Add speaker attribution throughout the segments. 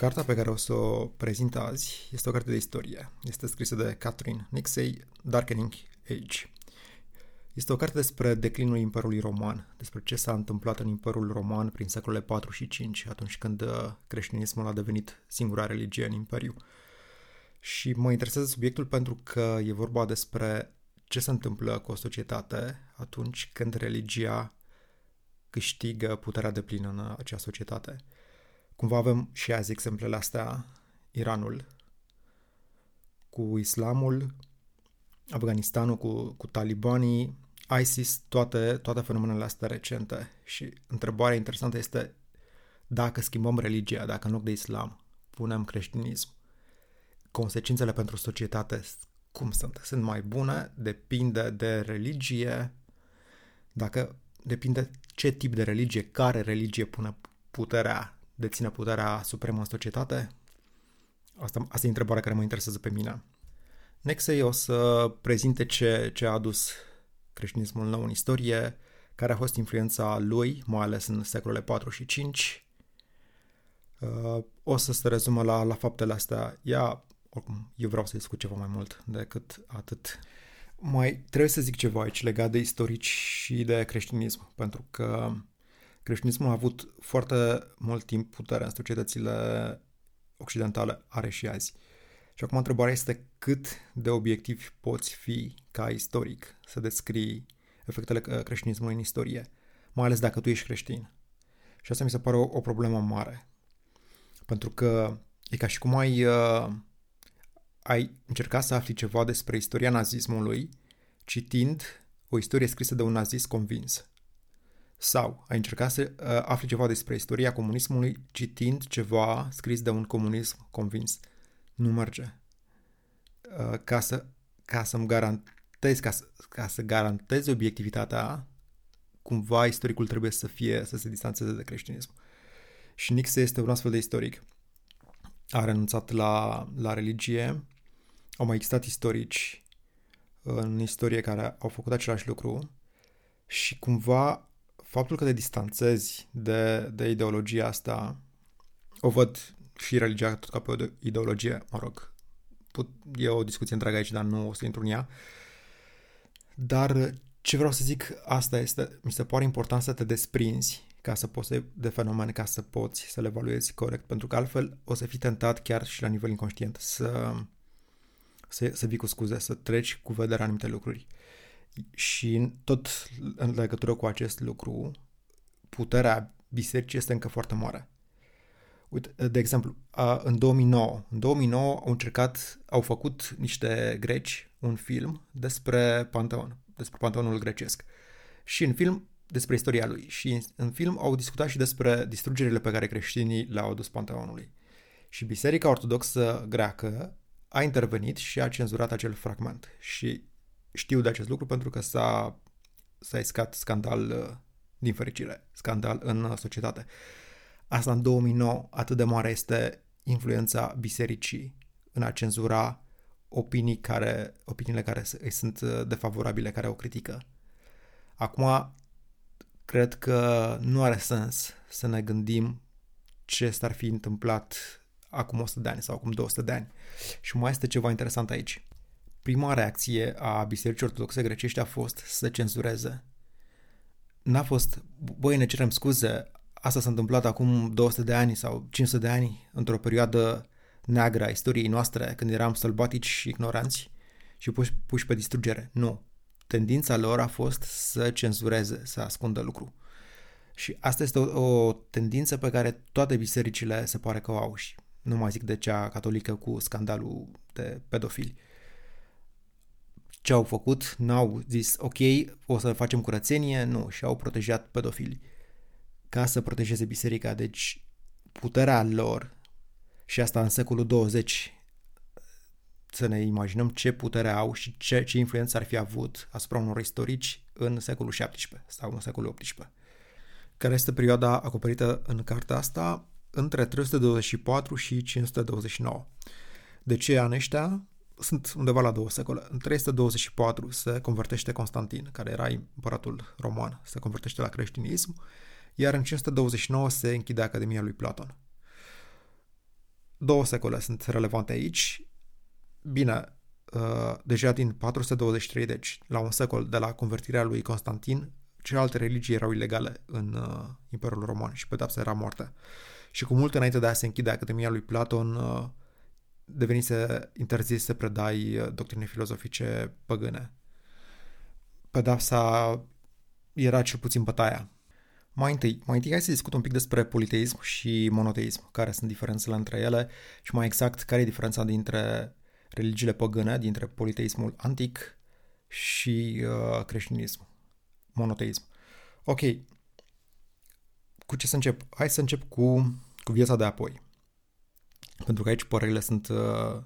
Speaker 1: Cartea pe care o să o prezint azi este o carte de istorie. Este scrisă de Catherine Nixey, Darkening Age. Este o carte despre declinul Imperiului Roman, despre ce s-a întâmplat în Imperiul Roman prin secolele 4 și 5, atunci când uh, creștinismul a devenit singura religie în Imperiu. Și mă interesează subiectul pentru că e vorba despre ce se întâmplă cu o societate atunci când religia câștigă puterea de plină în acea societate. Cumva avem și azi exemplele astea, Iranul cu islamul, Afganistanul cu, cu talibanii, ISIS, toate, toate fenomenele astea recente. Și întrebarea interesantă este dacă schimbăm religia, dacă în loc de islam punem creștinism, consecințele pentru societate cum sunt? Sunt mai bune? Depinde de religie? Dacă depinde ce tip de religie, care religie pune puterea deține puterea supremă în societate? Asta, asta e întrebarea care mă interesează pe mine. Nexei o să prezinte ce, ce a adus creștinismul nou în istorie, care a fost influența lui, mai ales în secolele 4 și 5. Uh, o să se rezumă la, la faptele astea. Ea, oricum, eu vreau să discut ceva mai mult decât atât. Mai trebuie să zic ceva aici legat de istorici și de creștinism, pentru că creștinismul a avut foarte mult timp putere în societățile occidentale, are și azi. Și acum întrebarea este cât de obiectiv poți fi ca istoric să descrii efectele creștinismului în istorie, mai ales dacă tu ești creștin. Și asta mi se pare o, o problemă mare. Pentru că e ca și cum ai, uh, ai încercat să afli ceva despre istoria nazismului citind o istorie scrisă de un nazist convins. Sau ai încercat să uh, afli ceva despre istoria comunismului citind ceva scris de un comunism convins. Nu merge. Uh, ca, să, ca să-mi garantez, ca să, ca să garantez obiectivitatea, cumva istoricul trebuie să fie, să se distanțeze de creștinism. Și Nixe este un astfel de istoric. A renunțat la, la religie. Au mai existat istorici în istorie care au făcut același lucru și cumva faptul că te distanțezi de, de ideologia asta, o văd și religia tot ca pe o ideologie, mă rog, put, e o discuție întreagă aici, dar nu o să intru în ea. Dar ce vreau să zic, asta este, mi se pare important să te desprinzi ca să poți de fenomene, ca să poți să le evaluezi corect, pentru că altfel o să fii tentat chiar și la nivel inconștient să, să, să vii cu scuze, să treci cu vederea anumite lucruri. Și tot în legătură cu acest lucru, puterea bisericii este încă foarte mare. Uite, de exemplu, în 2009, în 2009 au încercat, au făcut niște greci un film despre Panteon, despre Panteonul grecesc. Și în film despre istoria lui. Și în film au discutat și despre distrugerile pe care creștinii le-au adus Panteonului. Și Biserica Ortodoxă greacă a intervenit și a cenzurat acel fragment. Și știu de acest lucru pentru că s-a, s-a iscat scandal, uh, din fericire, scandal în uh, societate. Asta în 2009, atât de mare este influența bisericii în a cenzura opinii care, opiniile care îi sunt uh, defavorabile, care o critică. Acum, cred că nu are sens să ne gândim ce s-ar fi întâmplat acum 100 de ani sau acum 200 de ani. Și mai este ceva interesant aici prima reacție a Bisericii Ortodoxe Grecești a fost să cenzureze. N-a fost, băi, ne cerem scuze, asta s-a întâmplat acum 200 de ani sau 500 de ani, într-o perioadă neagră a istoriei noastre, când eram sălbatici și ignoranți și puși, puși pe distrugere. Nu. Tendința lor a fost să cenzureze, să ascundă lucru. Și asta este o, o tendință pe care toate bisericile se pare că o au și nu mai zic de cea catolică cu scandalul de pedofili ce au făcut, n-au zis ok, o să facem curățenie, nu, și au protejat pedofili ca să protejeze biserica. Deci puterea lor și asta în secolul 20 să ne imaginăm ce putere au și ce, ce influență ar fi avut asupra unor istorici în secolul 17 sau în secolul 18. Care este perioada acoperită în cartea asta? Între 324 și 529. De ce ani ăștia? Sunt undeva la două secole. În 324 se convertește Constantin, care era împăratul roman, se convertește la creștinism, iar în 529 se închide Academia lui Platon. două secole sunt relevante aici. Bine, uh, deja din 423, deci la un secol de la convertirea lui Constantin, celelalte religii erau ilegale în uh, Imperiul Roman și pedapsa era moartă. Și cu mult înainte de a se închide Academia lui Platon, uh, devenise interzis să predai uh, doctrine filozofice păgâne. Pedapsa era cel puțin bătaia. Mai întâi, mai întâi hai să discut un pic despre politeism și monoteism, care sunt diferențele între ele și mai exact care e diferența dintre religiile păgâne, dintre politeismul antic și uh, creștinism, monoteism. Ok, cu ce să încep? Hai să încep cu, cu viața de apoi. Pentru că aici părerile sunt uh,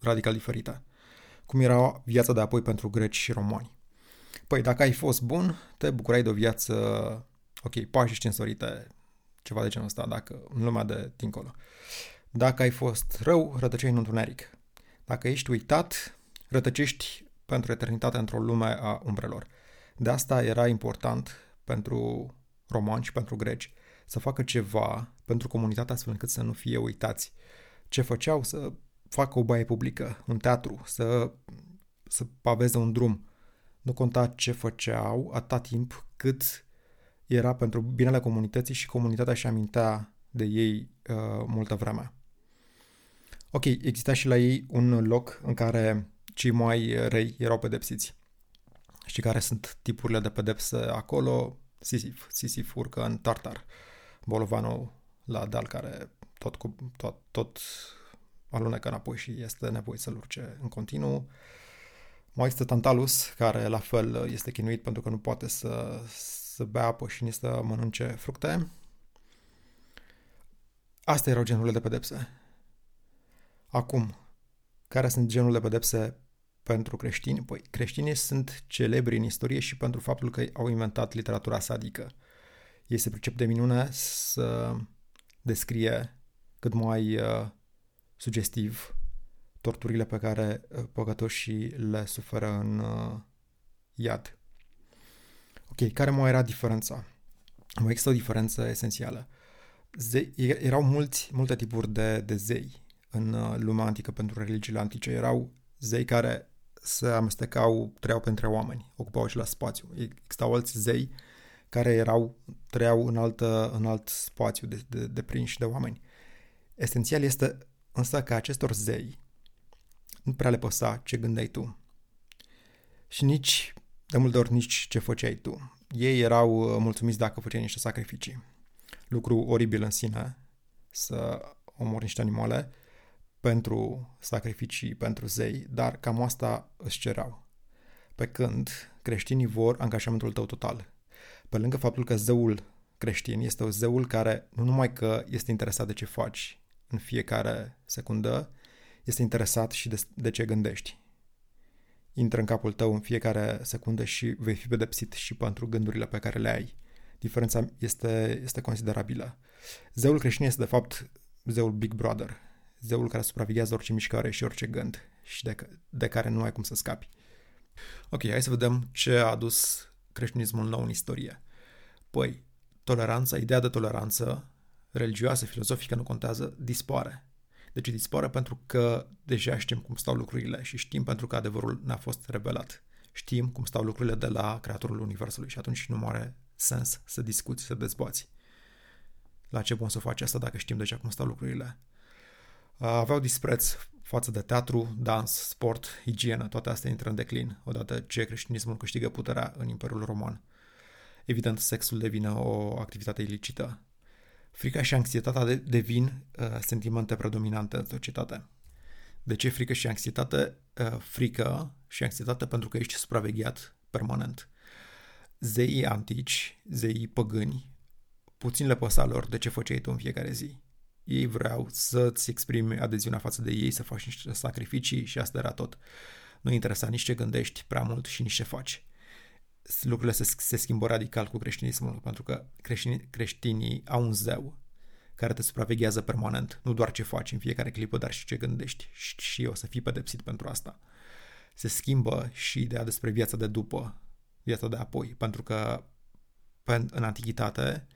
Speaker 1: radical diferite. Cum era viața de apoi pentru greci și romani. Păi, dacă ai fost bun, te bucurai de o viață, ok, pași însorite, ceva de genul ăsta, dacă, în lumea de dincolo. Dacă ai fost rău, rătăceai în întuneric. Dacă ești uitat, rătăcești pentru eternitate într-o lume a umbrelor. De asta era important pentru romani și pentru greci să facă ceva pentru comunitatea astfel încât să nu fie uitați. Ce făceau? Să facă o baie publică, un teatru, să, să paveze un drum, nu conta ce făceau atâta timp cât era pentru binele comunității și comunitatea și amintea de ei uh, multă vreme. Ok, exista și la ei un loc în care cei mai răi erau pedepsiți. Și care sunt tipurile de pedepse acolo? Sisif. Sisif urcă în Tartar. Bolovanul la deal care tot, cu, tot, tot alunecă înapoi și este nevoie să-l urce în continuu. Mai este Tantalus, care la fel este chinuit pentru că nu poate să, să bea apă și nici să mănânce fructe. Astea erau genurile de pedepse. Acum, care sunt genurile de pedepse pentru creștini? Păi, creștinii sunt celebri în istorie și pentru faptul că au inventat literatura sadică. Ei se pricep de minune să descrie cât mai uh, sugestiv torturile pe care uh, păcătoșii le suferă în uh, iad. Ok, care mai era diferența? Mai există o diferență esențială. Zei, erau mulți, multe tipuri de, de zei în uh, lumea antică pentru religiile antice. Erau zei care se amestecau, trăiau pentru oameni, ocupau același spațiu. Existau alți zei care erau, trăiau în, altă, în alt spațiu de, de, de prinși de oameni. Esențial este însă că acestor zei nu prea le păsa ce gândeai tu. Și nici, de multe ori, nici ce făceai tu. Ei erau uh, mulțumiți dacă făceai niște sacrificii. Lucru oribil în sine, să omori niște animale pentru sacrificii, pentru zei, dar cam asta își cereau. Pe când creștinii vor angajamentul tău total. Pe lângă faptul că zeul creștin este zeul care nu numai că este interesat de ce faci în fiecare secundă, este interesat și de, de ce gândești. Intră în capul tău în fiecare secundă și vei fi pedepsit și pentru gândurile pe care le ai. Diferența este, este considerabilă. Zeul creștin este, de fapt, zeul Big Brother, zeul care supraveghează orice mișcare și orice gând și de, de care nu ai cum să scapi. Ok, hai să vedem ce a adus creștinismul nou în istorie. Păi, toleranța, ideea de toleranță religioasă, filozofică, nu contează, dispare. Deci dispare pentru că deja știm cum stau lucrurile și știm pentru că adevărul ne-a fost revelat. Știm cum stau lucrurile de la creatorul Universului și atunci nu are sens să discuți, să dezbați. La ce bun să faci asta dacă știm deja cum stau lucrurile? Aveau dispreț față de teatru, dans, sport, igienă, toate astea intră în declin odată ce creștinismul câștigă puterea în Imperiul Roman. Evident, sexul devine o activitate ilicită. Frica și anxietatea devin uh, sentimente predominante în societate. De ce frică și anxietate? Uh, frică și anxietate pentru că ești supravegheat permanent. Zeii antici, zeii păgâni, puțin le păsa lor de ce făceai tu în fiecare zi. Ei vreau să-ți exprimi adeziunea față de ei, să faci niște sacrificii și asta era tot. Nu interesa nici ce gândești prea mult și nici ce faci lucrurile se, se schimbă radical cu creștinismul, pentru că creștinii, creștinii au un zeu care te supraveghează permanent, nu doar ce faci în fiecare clipă, dar și ce gândești și, și o să fii pedepsit pentru asta. Se schimbă și ideea despre viața de după, viața de apoi, pentru că în antichitate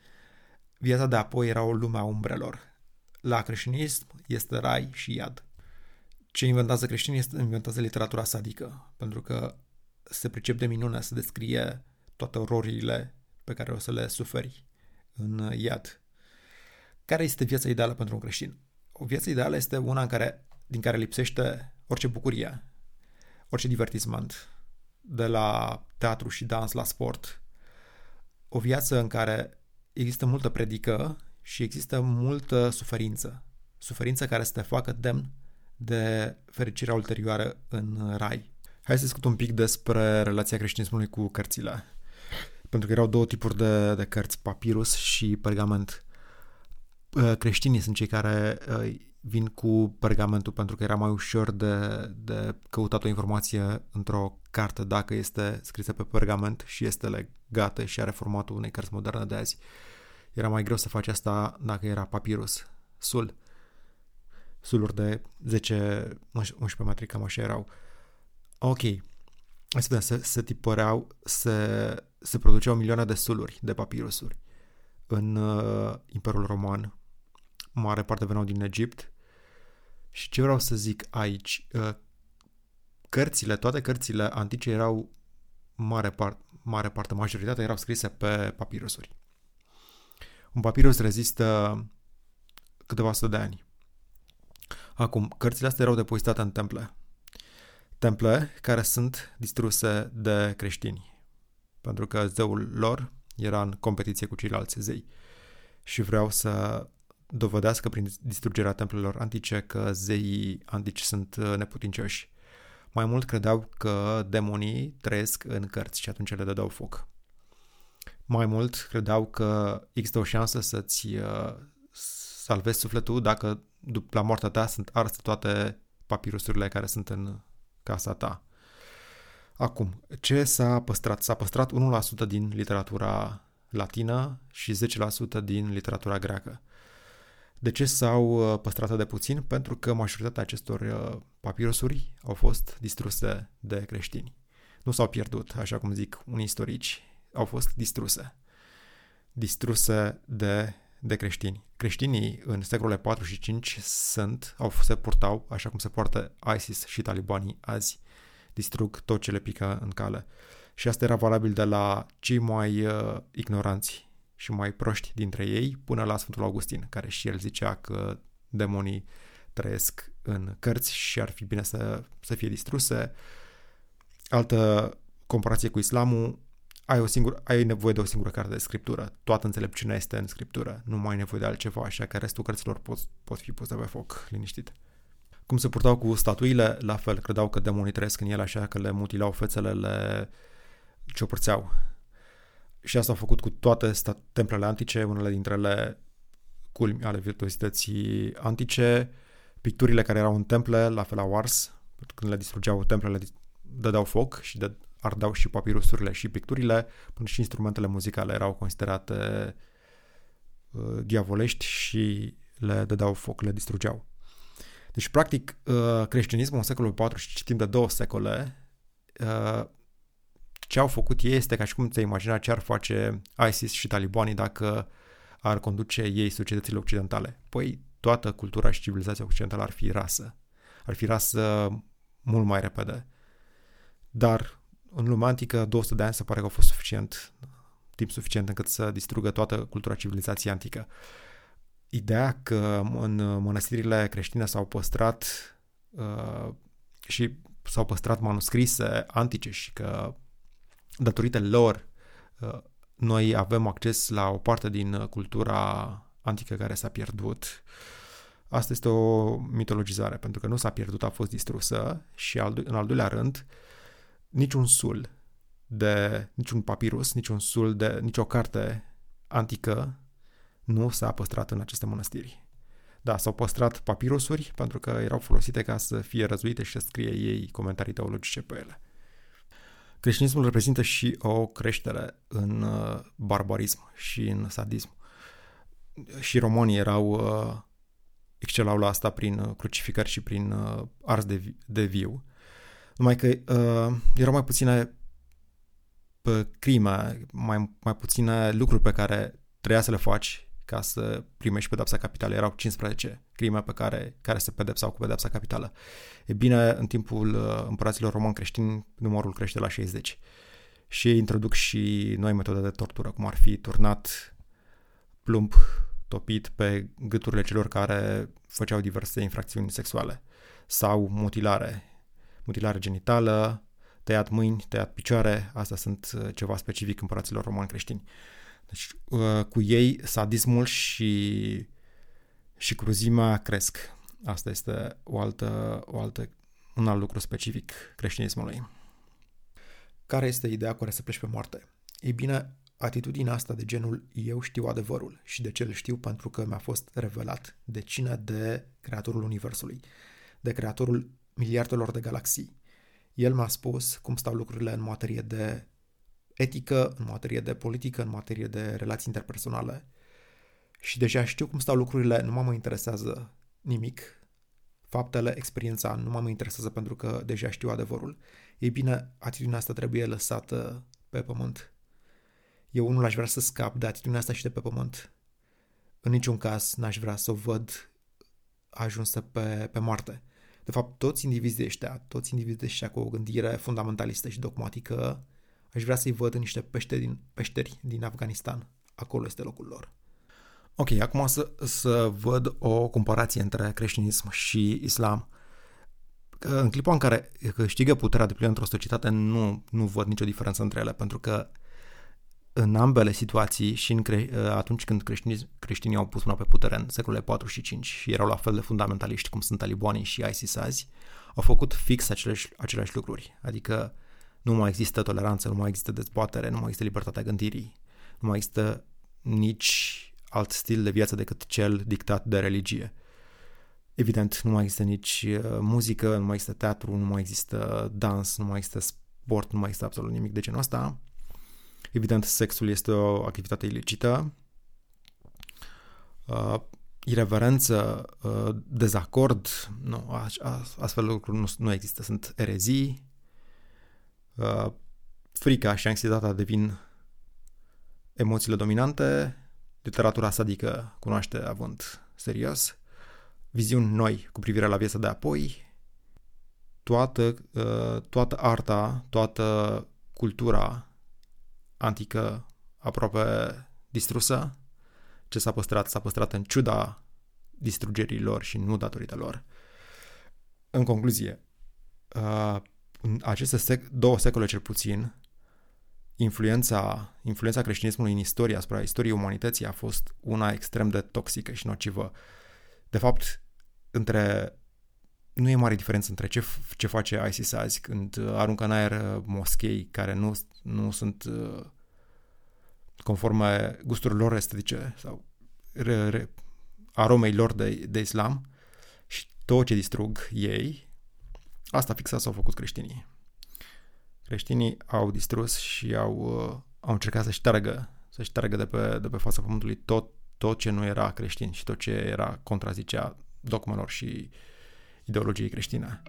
Speaker 1: viața de apoi era o lume a umbrelor. la creștinism este rai și iad. Ce inventează creștinii este inventează literatura sadică, pentru că se pricep de minune să descrie toate ororile pe care o să le suferi în iad. Care este viața ideală pentru un creștin? O viață ideală este una în care, din care lipsește orice bucurie, orice divertisment, de la teatru și dans la sport. O viață în care există multă predică și există multă suferință. Suferință care să te facă demn de fericirea ulterioară în rai. Hai să discut un pic despre relația creștinismului cu cărțile. Pentru că erau două tipuri de, de cărți, papirus și pergament. Uh, creștinii sunt cei care uh, vin cu pergamentul pentru că era mai ușor de, de căutat o informație într-o carte dacă este scrisă pe pergament și este legată și are formatul unei cărți moderne de azi. Era mai greu să faci asta dacă era papirus, sul. Suluri de 10-11 metri, cam așa erau. Ok, hai să vedem, se, se tipăreau, se, se produceau milioane de suluri, de papirusuri în uh, Imperiul Roman. Mare parte veneau din Egipt. Și ce vreau să zic aici, uh, cărțile, toate cărțile antice erau mare, par, mare parte, majoritatea erau scrise pe papirusuri. Un papirus rezistă câteva sute de ani. Acum, cărțile astea erau depozitate în temple. Temple care sunt distruse de creștini. Pentru că zeul lor era în competiție cu ceilalți zei. Și vreau să dovedească prin distrugerea templelor antice că zeii antici sunt neputincioși. Mai mult credeau că demonii trăiesc în cărți și atunci le dădeau foc. Mai mult credeau că există o șansă să-ți uh, salvezi sufletul dacă la moartea ta sunt arse toate papirusurile care sunt în casa ta. Acum, ce s-a păstrat? S-a păstrat 1% din literatura latină și 10% din literatura greacă. De ce s-au uh, păstrat de puțin? Pentru că majoritatea acestor uh, papirusuri au fost distruse de creștini. Nu s-au pierdut, așa cum zic unii istorici, au fost distruse. Distruse de, de creștini. Creștinii în secolele 4 și 5 sunt, au, se purtau așa cum se poartă ISIS și talibanii azi. Distrug tot ce le pică în cale. Și asta era valabil de la cei mai uh, ignoranți și mai proști dintre ei până la Sfântul Augustin, care și el zicea că demonii trăiesc în cărți și ar fi bine să, să fie distruse. Altă comparație cu islamul, ai, o singură, ai nevoie de o singură carte de scriptură. Toată înțelepciunea este în scriptură. Nu mai ai nevoie de altceva, așa că restul cărților pot, pot fi puse pe foc, liniștit. Cum se purtau cu statuile, la fel, credeau că demonii trăiesc în ele, așa că le mutilau fețele, le ciopărțeau. Și asta au făcut cu toate templele antice, unele dintre ele culmi ale virtuozității antice, picturile care erau în temple, la fel au ars, când le distrugeau templele, dădeau foc și de, ardeau și papirusurile și picturile, până și instrumentele muzicale erau considerate uh, diavolești și le dădeau foc, le distrugeau. Deci, practic, uh, creștinismul în secolul IV și timp de două secole, uh, ce au făcut ei este ca și cum ți-ai imagina ce ar face ISIS și talibanii dacă ar conduce ei societățile occidentale. Păi, toată cultura și civilizația occidentală ar fi rasă. Ar fi rasă mult mai repede. Dar în lumea antică 200 de ani se pare că au fost suficient, timp suficient încât să distrugă toată cultura civilizației antică. Ideea că în mănăstirile creștine s-au păstrat uh, și s-au păstrat manuscrise antice și că datorită lor uh, noi avem acces la o parte din cultura antică care s-a pierdut. Asta este o mitologizare, pentru că nu s-a pierdut, a fost distrusă și în al doilea rând, uh, niciun sul de niciun papirus, niciun sul de nicio carte antică nu s-a păstrat în aceste mănăstiri. Da, s-au păstrat papirusuri pentru că erau folosite ca să fie răzuite și să scrie ei comentarii teologice pe ele. Creștinismul reprezintă și o creștere în uh, barbarism și în sadism. Și românii erau uh, excelau la asta prin uh, crucificări și prin ars de, de viu numai că uh, erau mai puține pe crime, mai, mai puține lucruri pe care trebuia să le faci ca să primești pedepsa capitală. Erau 15 crime pe care, care se pedepsau cu pedepsa capitală. E bine, în timpul uh, împăraților romani creștini, numărul crește la 60. Și ei introduc și noi metode de tortură, cum ar fi turnat plumb topit pe gâturile celor care făceau diverse infracțiuni sexuale sau mutilare, mutilare genitală, tăiat mâini, tăiat picioare, astea sunt uh, ceva specific împăraților romani creștini. Deci uh, cu ei sadismul și, și cruzimea cresc. Asta este o altă, o altă, un alt lucru specific creștinismului. Care este ideea cu care să pleci pe moarte? Ei bine, atitudinea asta de genul eu știu adevărul și de ce îl știu pentru că mi-a fost revelat de cine? De creatorul universului, de creatorul miliardelor de galaxii. El mi-a spus cum stau lucrurile în materie de etică, în materie de politică, în materie de relații interpersonale și deja știu cum stau lucrurile, nu mă mai interesează nimic, faptele, experiența nu mă mai interesează pentru că deja știu adevărul. Ei bine, atitudinea asta trebuie lăsată pe pământ. Eu nu aș vrea să scap de atitudinea asta și de pe pământ. În niciun caz n-aș vrea să o văd ajunsă pe, pe moarte. De fapt, toți indivizii ăștia, toți indivizii ăștia cu o gândire fundamentalistă și dogmatică, aș vrea să-i văd în niște peșteri din, peșteri din Afganistan. Acolo este locul lor. Ok, acum să, să văd o comparație între creștinism și islam. În clipa în care câștigă puterea de plină într-o societate, nu, nu văd nicio diferență între ele, pentru că în ambele situații și în cre- atunci când creștinii, creștinii au pus mâna pe putere în secolele 4 și 5 și erau la fel de fundamentaliști cum sunt talibanii și ISIS azi, au făcut fix aceleași, aceleași lucruri. Adică nu mai există toleranță, nu mai există dezbatere, nu mai există libertatea gândirii, nu mai există nici alt stil de viață decât cel dictat de religie. Evident, nu mai există nici uh, muzică, nu mai există teatru, nu mai există dans, nu mai există sport, nu mai există absolut nimic de genul ăsta. Evident, sexul este o activitate ilicită. Uh, irreverență, uh, dezacord, nu, astfel de lucruri nu, nu există. Sunt erezii, uh, frica și anxietatea devin emoțiile dominante, literatura sadică cunoaște având serios, viziuni noi cu privire la viața de apoi, toată, uh, toată arta, toată cultura antică aproape distrusă, ce s-a păstrat, s-a păstrat în ciuda distrugerii lor și nu datorită lor. În concluzie, uh, în aceste sec- două secole cel puțin, influența, influența creștinismului în istoria asupra istoriei umanității a fost una extrem de toxică și nocivă. De fapt, între nu e mare diferență între ce, ce face ISIS azi când aruncă în aer uh, moschei care nu, nu sunt uh, conforme gusturilor estetice sau re, re, aromei lor de, de islam și tot ce distrug ei, asta fixat s-au făcut creștinii. Creștinii au distrus și au, uh, au încercat să șteargă, să șteargă de pe, de pe fața pământului tot, tot ce nu era creștin și tot ce era contrazicea dogmelor și ideologiei creștine.